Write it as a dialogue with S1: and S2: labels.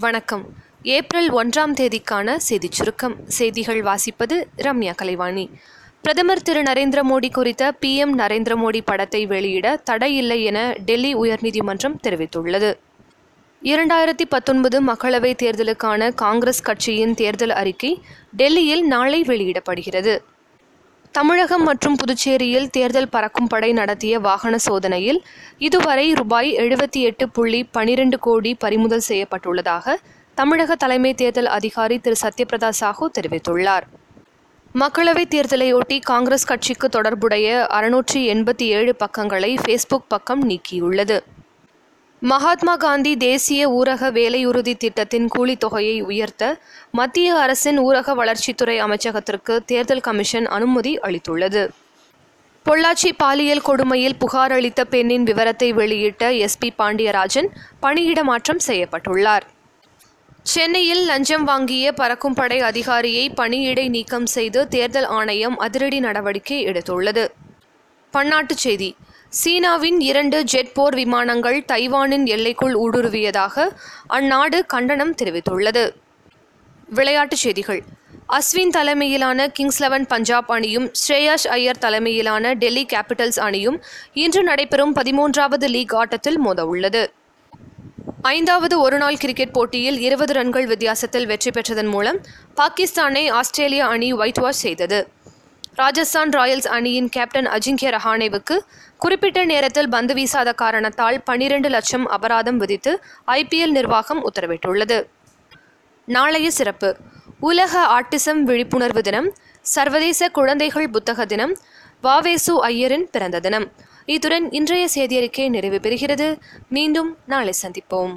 S1: வணக்கம். ஏப்ரல் ஒன்றாம் தேதிக்கான செய்திச் சுருக்கம். செய்திகள் வாசிப்பது ரம்யா கலைவாணி. பிரதமர் திரு நரேந்திர மோடி குறித்த பிஎம் நரேந்திர மோடி படத்தை வெளியிட தடையில்லை என டெல்லி உயர்நீதிமன்றம் தெரிவித்துள்ளது. இரண்டாயிரத்தி பத்தொன்பது மக்களவைத் தேர்தலுக்கான காங்கிரஸ் கட்சியின் தேர்தல் அறிக்கை டெல்லியில் நாளை வெளியிடப்படுகிறது. தமிழகம் மற்றும் புதுச்சேரியில் தேர்தல் பறக்கும் படை நடத்திய வாகன சோதனையில் இதுவரை ரூபாய் எழுபத்தி எட்டு புள்ளி பனிரெண்டு கோடி பறிமுதல் செய்யப்பட்டுள்ளதாக தமிழக தலைமை தேர்தல் அதிகாரி திரு. சத்யபிரதா சாஹூ தெரிவித்துள்ளார். மக்களவைத் தேர்தலையொட்டி காங்கிரஸ் கட்சிக்கு தொடர்புடைய அறுநூற்றி எண்பத்தி ஏழு பக்கங்களை ஃபேஸ்புக் பக்கம் நீக்கியுள்ளது. மகாத்மா காந்தி தேசிய ஊரக வேலையுறுதி திட்டத்தின் கூலித் தொகையை உயர்த்த மத்திய அரசின் ஊரக வளர்ச்சித்துறை அமைச்சகத்திற்கு தேர்தல் கமிஷன் அனுமதி அளித்துள்ளது. பொள்ளாச்சி பாலியல் கொடுமையில் புகார் அளித்த பெண்ணின் விவரத்தை வெளியிட்ட எஸ்பி பாண்டியராஜன் பணியிட மாற்றம் செய்யப்பட்டுள்ளார். சென்னையில் லஞ்சம் வாங்கிய பறக்கும் படை அதிகாரியை பணியிடை நீக்கம் செய்து தேர்தல் ஆணையம் அதிரடி நடவடிக்கை எடுத்துள்ளது. பன்னாட்டுச் செய்தி சீனாவின் இரண்டு ஜெட் போர் விமானங்கள் தைவானின் எல்லைக்குள் ஊடுருவியதாக அந்நாடு கண்டனம் தெரிவித்துள்ளது. விளையாட்டுச் செய்திகள். அஸ்வின் தலைமையிலான கிங்ஸ் லெவன் பஞ்சாப் அணியும் ஸ்ரேயாஷ் ஐயர் தலைமையிலான டெல்லி கேபிட்டல்ஸ் அணியும் இன்று நடைபெறும் பதிமூன்றாவது லீக் ஆட்டத்தில் மோதவுள்ளது. ஐந்தாவது ஒருநாள் கிரிக்கெட் போட்டியில் இருபது ரன்கள் வித்தியாசத்தில் வெற்றி பெற்றதன் மூலம் பாகிஸ்தானை ஆஸ்திரேலிய அணி ஒயிட் வாஷ் செய்தது. ராஜஸ்தான் ராயல்ஸ் அணியின் கேப்டன் அஜிங்கிய ரஹானேவுக்கு குறிப்பிட்ட நேரத்தில் பந்து வீசாத காரணத்தால் பனிரெண்டு லட்சம் அபராதம் விதித்து ஐபிஎல் நிர்வாகம் உத்தரவிட்டுள்ளது. நாளைய சிறப்பு. உலக ஆட்டிசம் விழிப்புணர்வு தினம் சர்வதேச குழந்தைகள் புத்தக தினம் வாவேசு ஐயரின் பிறந்த தினம். இத்துடன் இன்றைய செய்தியறிக்கை நிறைவு பெறுகிறது. மீண்டும் நாளை சந்திப்போம்.